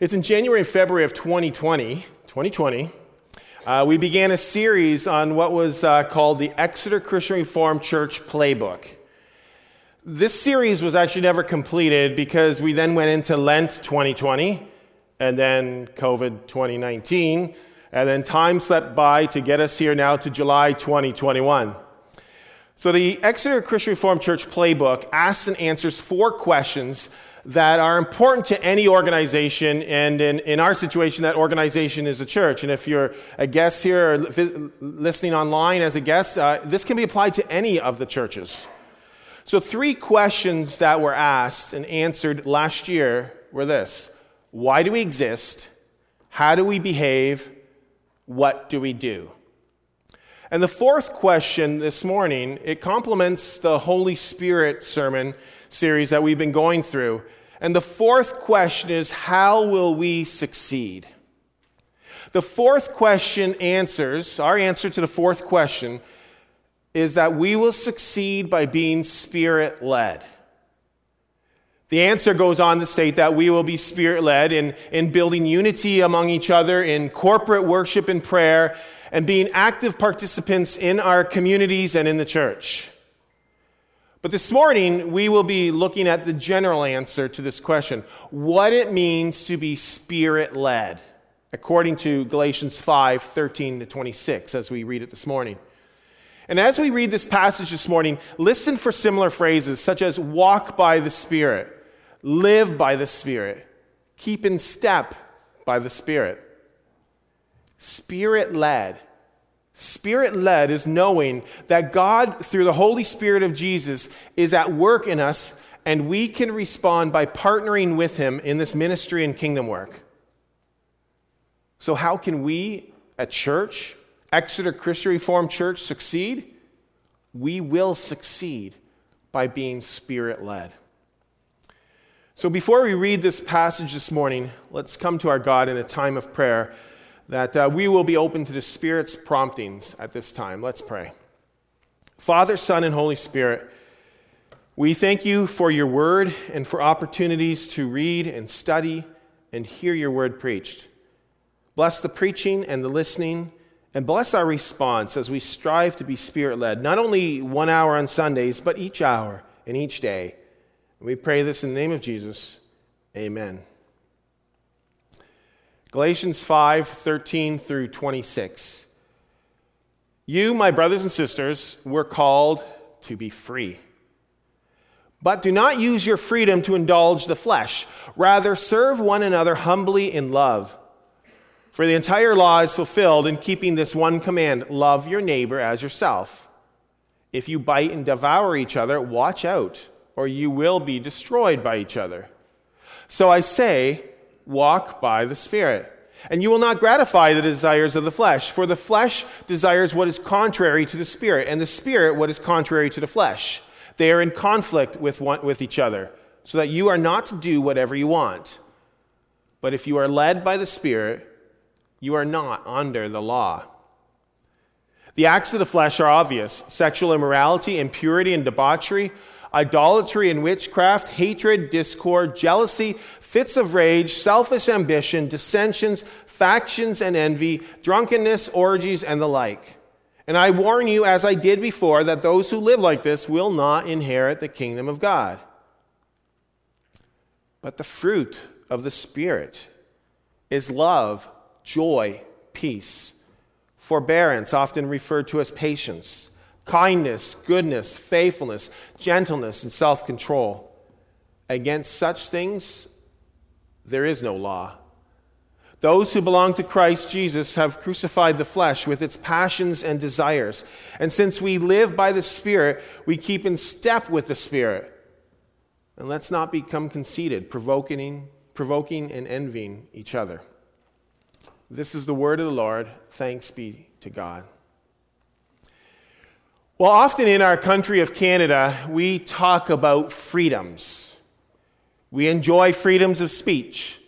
It's in January and February of 2020, 2020, uh, we began a series on what was uh, called the Exeter Christian Reformed Church Playbook. This series was actually never completed because we then went into Lent 2020 and then COVID 2019, and then time slipped by to get us here now to July 2021. So, the Exeter Christian Reformed Church Playbook asks and answers four questions that are important to any organization, and in, in our situation, that organization is a church. And if you're a guest here or listening online as a guest, uh, this can be applied to any of the churches. So, three questions that were asked and answered last year were this Why do we exist? How do we behave? What do we do? And the fourth question this morning, it complements the Holy Spirit sermon series that we've been going through. And the fourth question is how will we succeed? The fourth question answers, our answer to the fourth question is that we will succeed by being spirit led. The answer goes on to state that we will be spirit led in, in building unity among each other, in corporate worship and prayer, and being active participants in our communities and in the church. But this morning, we will be looking at the general answer to this question what it means to be spirit led, according to Galatians 5 13 to 26, as we read it this morning. And as we read this passage this morning, listen for similar phrases such as walk by the Spirit, live by the Spirit, keep in step by the Spirit. Spirit led Spirit led is knowing that God, through the Holy Spirit of Jesus, is at work in us, and we can respond by partnering with Him in this ministry and kingdom work. So, how can we, a church, Exeter Christian Reformed Church, succeed? We will succeed by being Spirit led. So, before we read this passage this morning, let's come to our God in a time of prayer that uh, we will be open to the Spirit's promptings at this time. Let's pray. Father, Son, and Holy Spirit, we thank you for your word and for opportunities to read and study and hear your word preached. Bless the preaching and the listening, and bless our response as we strive to be spirit led, not only one hour on Sundays, but each hour and each day. we pray this in the name of Jesus. Amen. Galatians 5 13 through 26. You, my brothers and sisters, were called to be free. But do not use your freedom to indulge the flesh. Rather, serve one another humbly in love. For the entire law is fulfilled in keeping this one command love your neighbor as yourself. If you bite and devour each other, watch out, or you will be destroyed by each other. So I say, walk by the Spirit. And you will not gratify the desires of the flesh, for the flesh desires what is contrary to the Spirit, and the Spirit what is contrary to the flesh. They are in conflict with, one, with each other, so that you are not to do whatever you want. But if you are led by the Spirit, you are not under the law. The acts of the flesh are obvious sexual immorality, impurity, and debauchery idolatry and witchcraft, hatred, discord, jealousy, fits of rage, selfish ambition, dissensions, factions and envy, drunkenness, orgies, and the like. And I warn you, as I did before, that those who live like this will not inherit the kingdom of God. But the fruit of the Spirit is love, joy, peace, forbearance, often referred to as patience kindness, goodness, faithfulness, gentleness, and self control. Against such things, there is no law. Those who belong to Christ Jesus have crucified the flesh with its passions and desires. And since we live by the Spirit, we keep in step with the Spirit. And let's not become conceited, provoking, provoking and envying each other. This is the word of the Lord. Thanks be to God. Well, often in our country of Canada, we talk about freedoms. We enjoy freedoms of speech,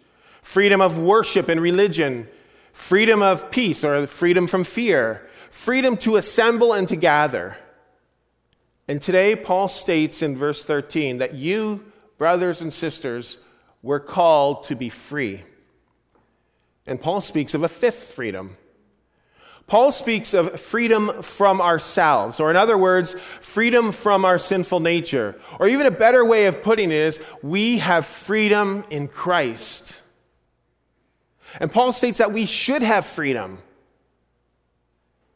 freedom of worship and religion, freedom of peace or freedom from fear, freedom to assemble and to gather. And today, Paul states in verse 13 that you, brothers and sisters, were called to be free. And Paul speaks of a fifth freedom. Paul speaks of freedom from ourselves, or in other words, freedom from our sinful nature. Or even a better way of putting it is, we have freedom in Christ. And Paul states that we should have freedom.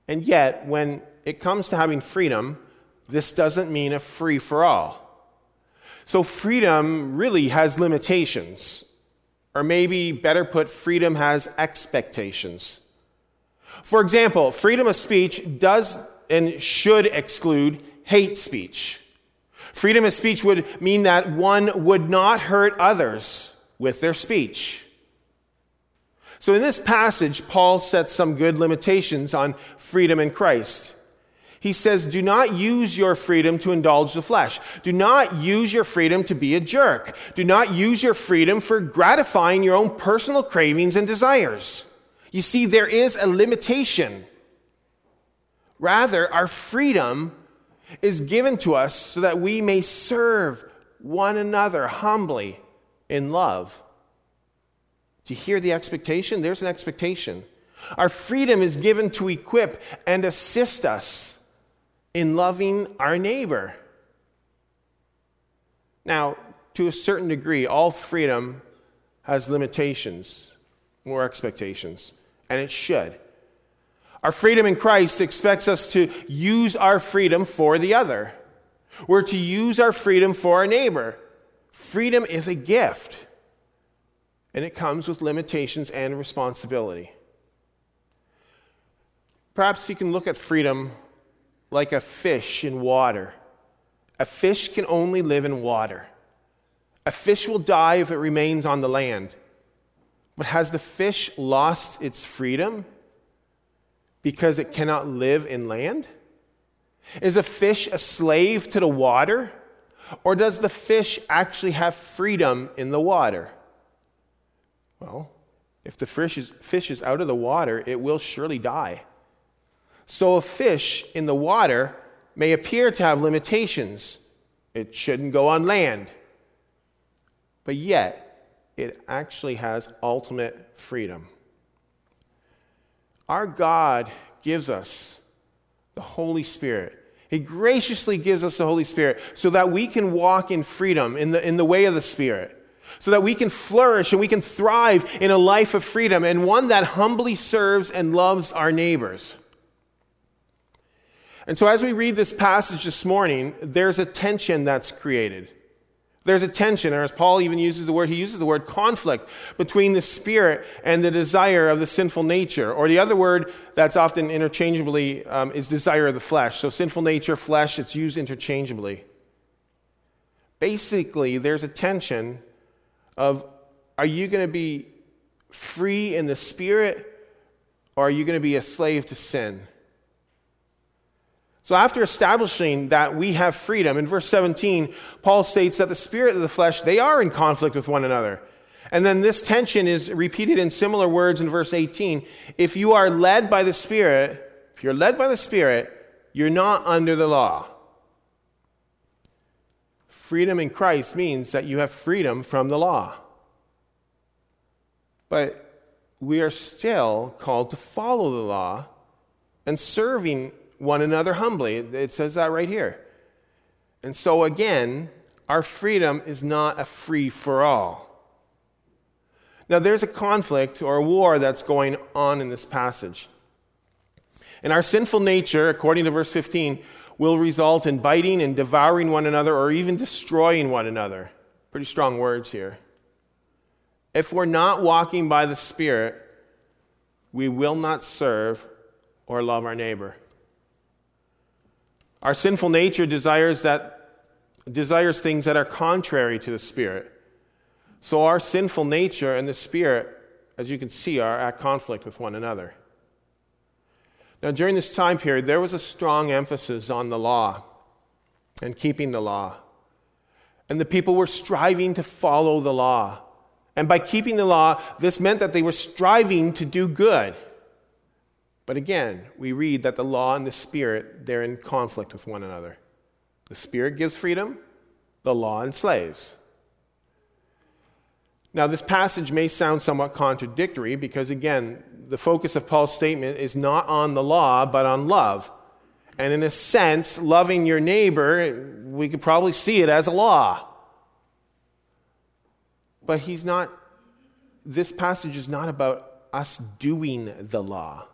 And yet, when it comes to having freedom, this doesn't mean a free for all. So, freedom really has limitations. Or maybe, better put, freedom has expectations. For example, freedom of speech does and should exclude hate speech. Freedom of speech would mean that one would not hurt others with their speech. So, in this passage, Paul sets some good limitations on freedom in Christ. He says, Do not use your freedom to indulge the flesh. Do not use your freedom to be a jerk. Do not use your freedom for gratifying your own personal cravings and desires. You see, there is a limitation. Rather, our freedom is given to us so that we may serve one another humbly in love. Do you hear the expectation? There's an expectation. Our freedom is given to equip and assist us in loving our neighbor. Now, to a certain degree, all freedom has limitations or expectations, and it should. Our freedom in Christ expects us to use our freedom for the other. We're to use our freedom for our neighbor. Freedom is a gift and it comes with limitations and responsibility. Perhaps you can look at freedom like a fish in water. A fish can only live in water. A fish will die if it remains on the land. But has the fish lost its freedom because it cannot live in land? Is a fish a slave to the water? Or does the fish actually have freedom in the water? Well, if the fish is, fish is out of the water, it will surely die. So a fish in the water may appear to have limitations. It shouldn't go on land. But yet, it actually has ultimate freedom. Our God gives us the Holy Spirit. He graciously gives us the Holy Spirit so that we can walk in freedom in the, in the way of the Spirit so that we can flourish and we can thrive in a life of freedom and one that humbly serves and loves our neighbors. And so, as we read this passage this morning, there's a tension that's created. There's a tension, or as Paul even uses the word, he uses the word conflict between the spirit and the desire of the sinful nature. Or the other word that's often interchangeably um, is desire of the flesh. So, sinful nature, flesh, it's used interchangeably. Basically, there's a tension of are you going to be free in the spirit or are you going to be a slave to sin? So, after establishing that we have freedom, in verse 17, Paul states that the spirit of the flesh, they are in conflict with one another. And then this tension is repeated in similar words in verse 18. If you are led by the Spirit, if you're led by the Spirit, you're not under the law. Freedom in Christ means that you have freedom from the law. But we are still called to follow the law and serving one another humbly. It says that right here. And so, again, our freedom is not a free for all. Now, there's a conflict or a war that's going on in this passage. And our sinful nature, according to verse 15, will result in biting and devouring one another or even destroying one another. Pretty strong words here. If we're not walking by the Spirit, we will not serve or love our neighbor. Our sinful nature desires that desires things that are contrary to the Spirit. So our sinful nature and the Spirit, as you can see, are at conflict with one another. Now, during this time period, there was a strong emphasis on the law and keeping the law. And the people were striving to follow the law. And by keeping the law, this meant that they were striving to do good. But again, we read that the law and the spirit, they're in conflict with one another. The spirit gives freedom, the law enslaves. Now, this passage may sound somewhat contradictory because, again, the focus of Paul's statement is not on the law, but on love. And in a sense, loving your neighbor, we could probably see it as a law. But he's not, this passage is not about us doing the law.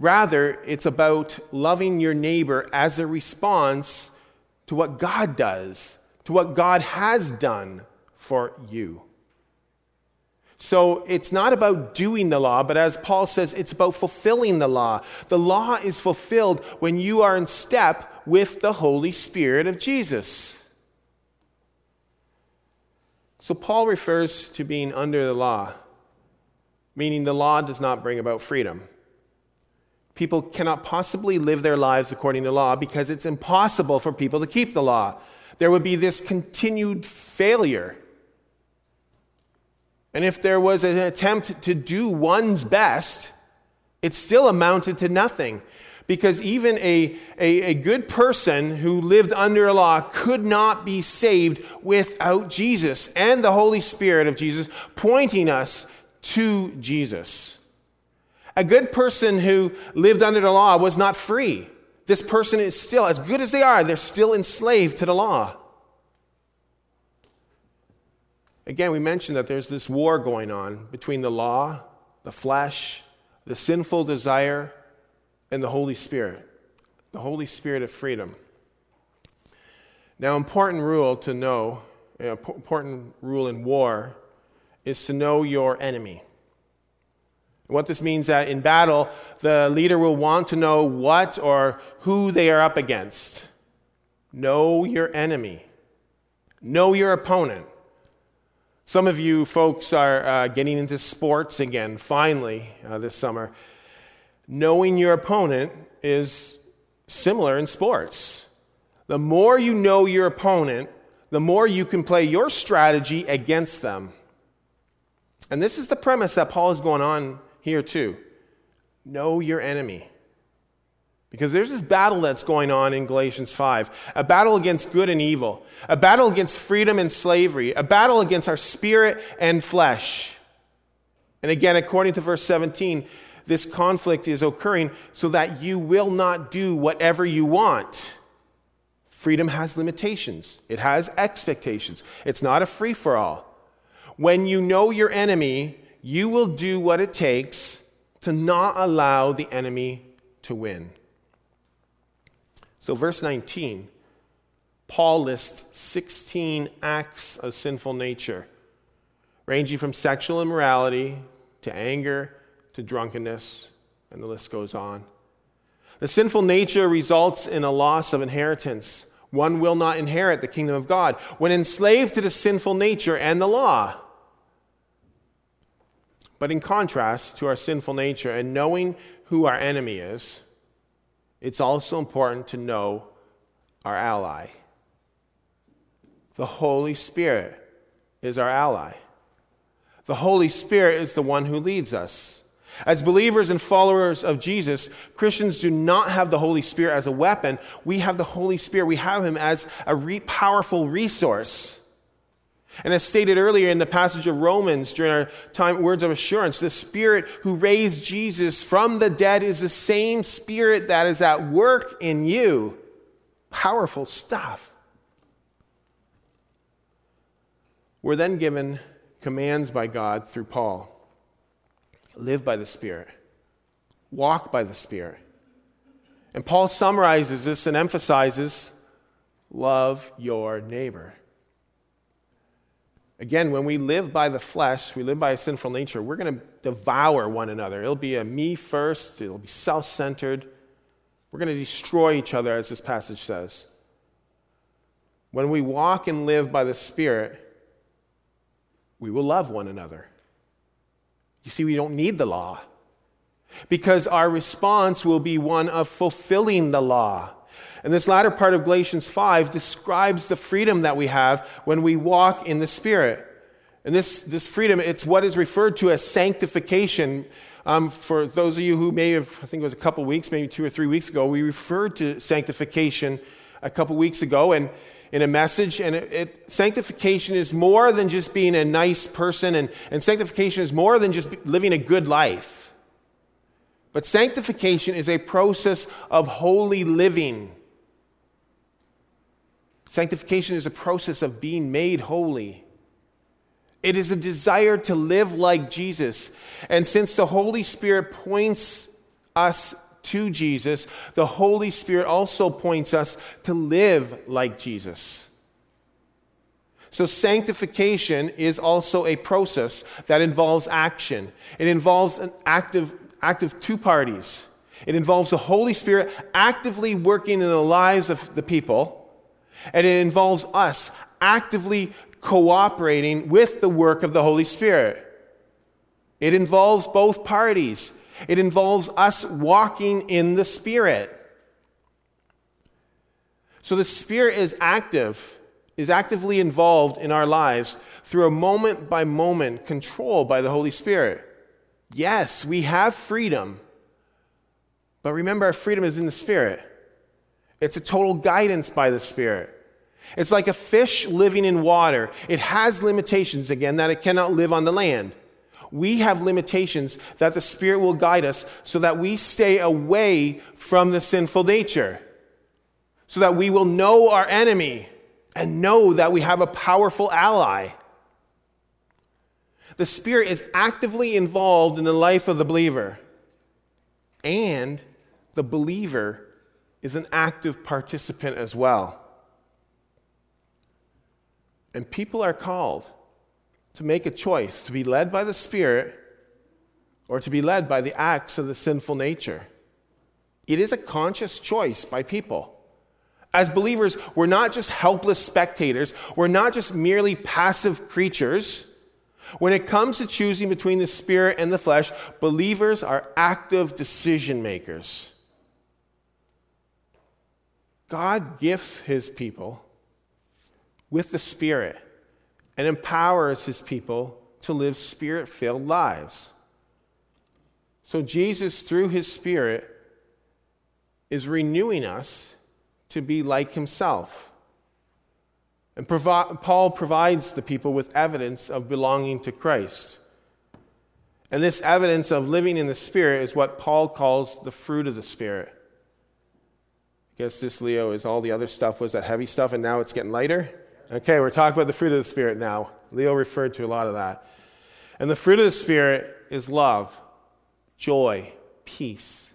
Rather, it's about loving your neighbor as a response to what God does, to what God has done for you. So it's not about doing the law, but as Paul says, it's about fulfilling the law. The law is fulfilled when you are in step with the Holy Spirit of Jesus. So Paul refers to being under the law, meaning the law does not bring about freedom. People cannot possibly live their lives according to law because it's impossible for people to keep the law. There would be this continued failure and if there was an attempt to do one's best, it still amounted to nothing. Because even a, a, a, good person who lived under a law could not be saved without Jesus and the Holy Spirit of Jesus pointing us to Jesus. A good person who lived under the law was not free. This person is still, as good as they are, they're still enslaved to the law. Again, we mentioned that there's this war going on between the law, the flesh, the sinful desire, and the Holy Spirit, the Holy Spirit of freedom. Now, important rule to know, uh, important rule in war, is to know your enemy. What this means that in battle, the leader will want to know what or who they are up against. Know your enemy. Know your opponent. Some of you folks are uh, getting into sports again, finally, uh, this summer. Knowing your opponent is similar in sports. The more you know your opponent, the more you can play your strategy against them. And this is the premise that Paul is going on here, too. Know your enemy. Because there's this battle that's going on in Galatians 5 a battle against good and evil, a battle against freedom and slavery, a battle against our spirit and flesh. And again, according to verse 17, this conflict is occurring so that you will not do whatever you want. Freedom has limitations, it has expectations. It's not a free for all. When you know your enemy, you will do what it takes to not allow the enemy to win. So, verse 19, Paul lists 16 acts of sinful nature, ranging from sexual immorality to anger to drunkenness, and the list goes on. The sinful nature results in a loss of inheritance. One will not inherit the kingdom of God when enslaved to the sinful nature and the law. But in contrast to our sinful nature and knowing who our enemy is, it's also important to know our ally. The Holy Spirit is our ally. The Holy Spirit is the one who leads us. As believers and followers of Jesus, Christians do not have the Holy Spirit as a weapon. We have the Holy Spirit. We have Him as a re- powerful resource. And as stated earlier in the passage of Romans during our time, words of assurance, the Spirit who raised Jesus from the dead is the same Spirit that is at work in you. Powerful stuff. We're then given commands by God through Paul live by the Spirit, walk by the Spirit. And Paul summarizes this and emphasizes love your neighbor. Again, when we live by the flesh, we live by a sinful nature, we're going to devour one another. It'll be a me first, it'll be self centered. We're going to destroy each other, as this passage says. When we walk and live by the Spirit, we will love one another. You see, we don't need the law because our response will be one of fulfilling the law. And this latter part of Galatians 5 describes the freedom that we have when we walk in the Spirit. And this, this freedom, it's what is referred to as sanctification. Um, for those of you who may have, I think it was a couple weeks, maybe two or three weeks ago, we referred to sanctification a couple weeks ago. And in a message, and it, it, sanctification is more than just being a nice person, and, and sanctification is more than just living a good life. But sanctification is a process of holy living. Sanctification is a process of being made holy. It is a desire to live like Jesus. And since the Holy Spirit points us to Jesus, the Holy Spirit also points us to live like Jesus. So, sanctification is also a process that involves action. It involves an active, active two parties. It involves the Holy Spirit actively working in the lives of the people, and it involves us actively cooperating with the work of the Holy Spirit. It involves both parties. It involves us walking in the Spirit. So the Spirit is active, is actively involved in our lives through a moment by moment control by the Holy Spirit. Yes, we have freedom, but remember, our freedom is in the Spirit. It's a total guidance by the Spirit. It's like a fish living in water. It has limitations, again, that it cannot live on the land. We have limitations that the Spirit will guide us so that we stay away from the sinful nature, so that we will know our enemy and know that we have a powerful ally. The Spirit is actively involved in the life of the believer, and the believer is an active participant as well. And people are called to make a choice to be led by the Spirit or to be led by the acts of the sinful nature. It is a conscious choice by people. As believers, we're not just helpless spectators, we're not just merely passive creatures. When it comes to choosing between the spirit and the flesh, believers are active decision makers. God gifts his people with the Spirit and empowers his people to live spirit filled lives. So, Jesus, through his Spirit, is renewing us to be like himself. And provi- Paul provides the people with evidence of belonging to Christ. And this evidence of living in the Spirit is what Paul calls the fruit of the Spirit. Guess this, Leo, is all the other stuff was that heavy stuff, and now it's getting lighter? Okay, we're talking about the fruit of the Spirit now. Leo referred to a lot of that. And the fruit of the Spirit is love, joy, peace.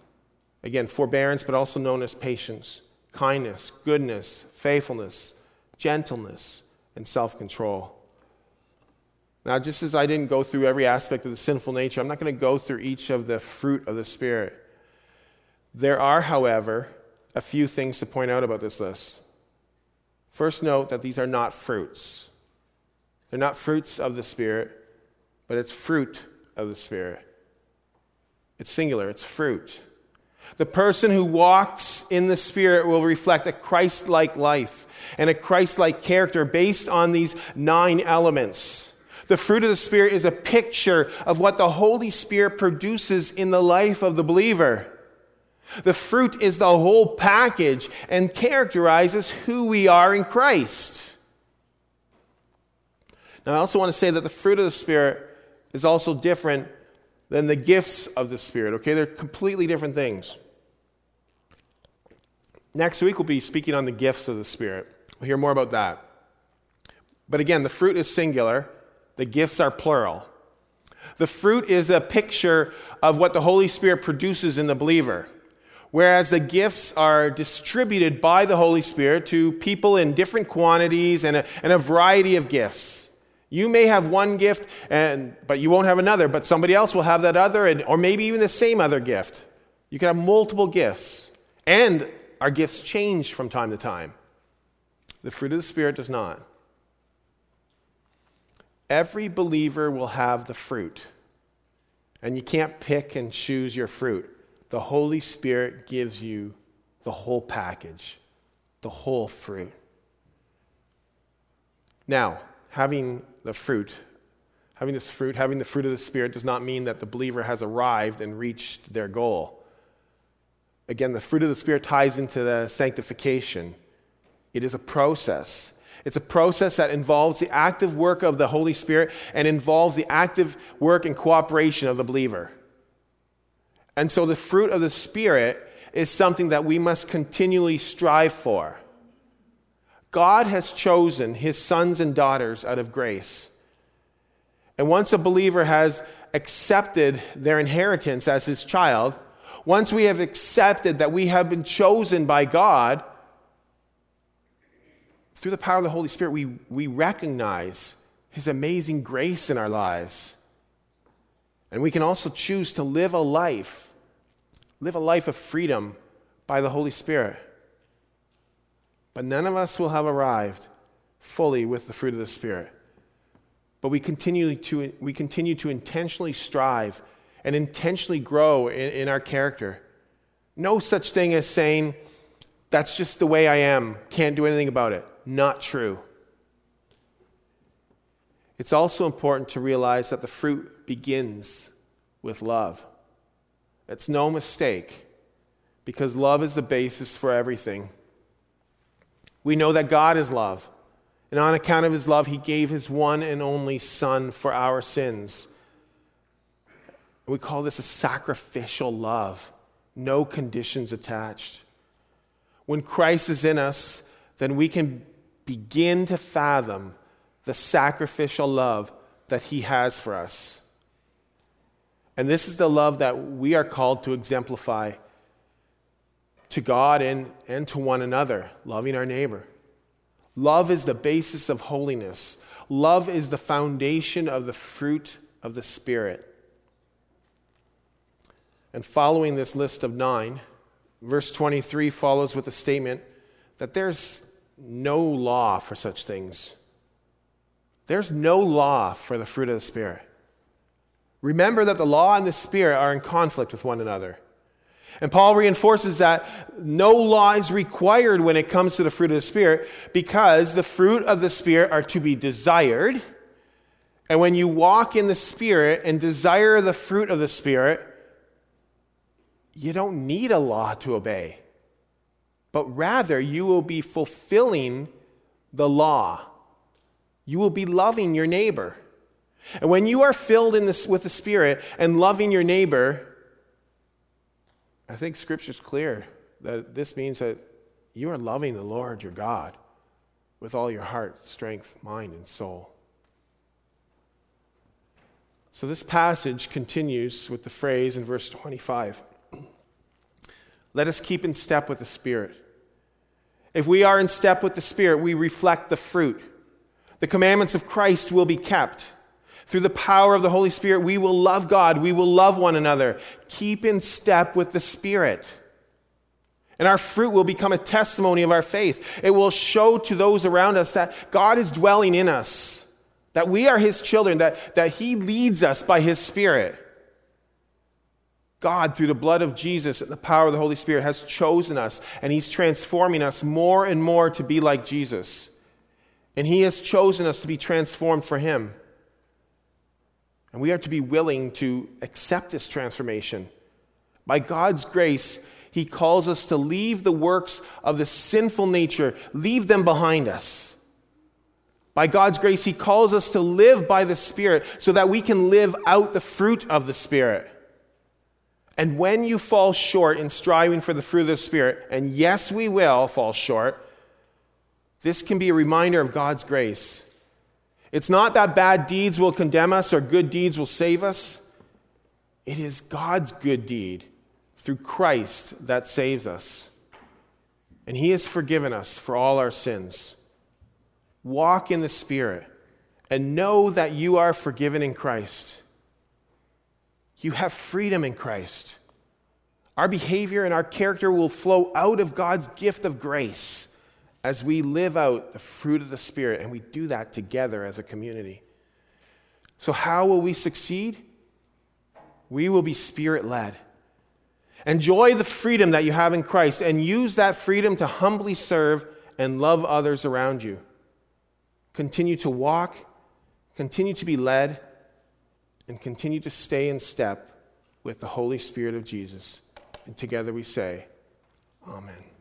Again, forbearance, but also known as patience, kindness, goodness, faithfulness, gentleness, and self control. Now, just as I didn't go through every aspect of the sinful nature, I'm not going to go through each of the fruit of the Spirit. There are, however, a few things to point out about this list. First, note that these are not fruits. They're not fruits of the Spirit, but it's fruit of the Spirit. It's singular, it's fruit. The person who walks in the Spirit will reflect a Christ like life and a Christ like character based on these nine elements. The fruit of the Spirit is a picture of what the Holy Spirit produces in the life of the believer. The fruit is the whole package and characterizes who we are in Christ. Now, I also want to say that the fruit of the Spirit is also different than the gifts of the Spirit, okay? They're completely different things. Next week, we'll be speaking on the gifts of the Spirit. We'll hear more about that. But again, the fruit is singular, the gifts are plural. The fruit is a picture of what the Holy Spirit produces in the believer whereas the gifts are distributed by the Holy Spirit to people in different quantities and a, and a variety of gifts. You may have one gift, and, but you won't have another, but somebody else will have that other, and, or maybe even the same other gift. You can have multiple gifts, and our gifts change from time to time. The fruit of the Spirit does not. Every believer will have the fruit, and you can't pick and choose your fruit the Holy Spirit gives you the whole package, the whole fruit. Now, having the fruit, having this fruit, having the fruit of the Spirit does not mean that the believer has arrived and reached their goal. Again, the fruit of the Spirit ties into the sanctification. It is a process. It's a process that involves the active work of the Holy Spirit and involves the active work and cooperation of the believer. And so the fruit of the Spirit is something that we must continually strive for. God has chosen his sons and daughters out of grace. And once a believer has accepted their inheritance as his child, once we have accepted that we have been chosen by God, through the power of the Holy Spirit, we, we recognize his amazing grace in our lives. And we can also choose to live a life, live a life of freedom by the Holy Spirit. But none of us will have arrived fully with the fruit of the Spirit. But we continue to, we continue to intentionally strive and intentionally grow in, in our character. No such thing as saying, that's just the way I am, can't do anything about it. Not true. It's also important to realize that the fruit begins with love. It's no mistake because love is the basis for everything. We know that God is love. And on account of his love, he gave his one and only Son for our sins. We call this a sacrificial love, no conditions attached. When Christ is in us, then we can begin to fathom the sacrificial love that he has for us. And this is the love that we are called to exemplify to God and, and to one another, loving our neighbor. Love is the basis of holiness. Love is the foundation of the fruit of the Spirit. And following this list of nine, verse 23 follows with a statement that there's no law for such things. There's no law for the fruit of the Spirit. Remember that the law and the Spirit are in conflict with one another. And Paul reinforces that no law is required when it comes to the fruit of the Spirit because the fruit of the Spirit are to be desired. And when you walk in the Spirit and desire the fruit of the Spirit, you don't need a law to obey, but rather you will be fulfilling the law. You will be loving your neighbor. And when you are filled this, with the Spirit and loving your neighbor, I think Scripture is clear that this means that you are loving the Lord your God with all your heart, strength, mind, and soul. So this passage continues with the phrase in verse 25 Let us keep in step with the Spirit. If we are in step with the Spirit, we reflect the fruit. The commandments of Christ will be kept. Through the power of the Holy Spirit, we will love God. We will love one another. Keep in step with the Spirit. And our fruit will become a testimony of our faith. It will show to those around us that God is dwelling in us, that we are His children, that, that He leads us by His Spirit. God, through the blood of Jesus and the power of the Holy Spirit, has chosen us, and He's transforming us more and more to be like Jesus. And He has chosen us to be transformed for Him. And we are to be willing to accept this transformation. By God's grace, He calls us to leave the works of the sinful nature, leave them behind us. By God's grace, He calls us to live by the Spirit so that we can live out the fruit of the Spirit. And when you fall short in striving for the fruit of the Spirit, and yes, we will fall short, this can be a reminder of God's grace it's not that bad deeds will condemn us or good deeds will save us. It is God's good deed through Christ that saves us. And He has forgiven us for all our sins. Walk in the Spirit and know that you are forgiven in Christ. You have freedom in Christ. Our behavior and our character will flow out of God's gift of grace as we live out the fruit of the Spirit, and we do that together as a community. So, how will we succeed? We will be Spirit led. Enjoy the freedom that you have in Christ and use that freedom to humbly serve and love others around you. Continue to walk, continue to be led, and continue to stay in step with the Holy Spirit of Jesus. And together we say, Amen.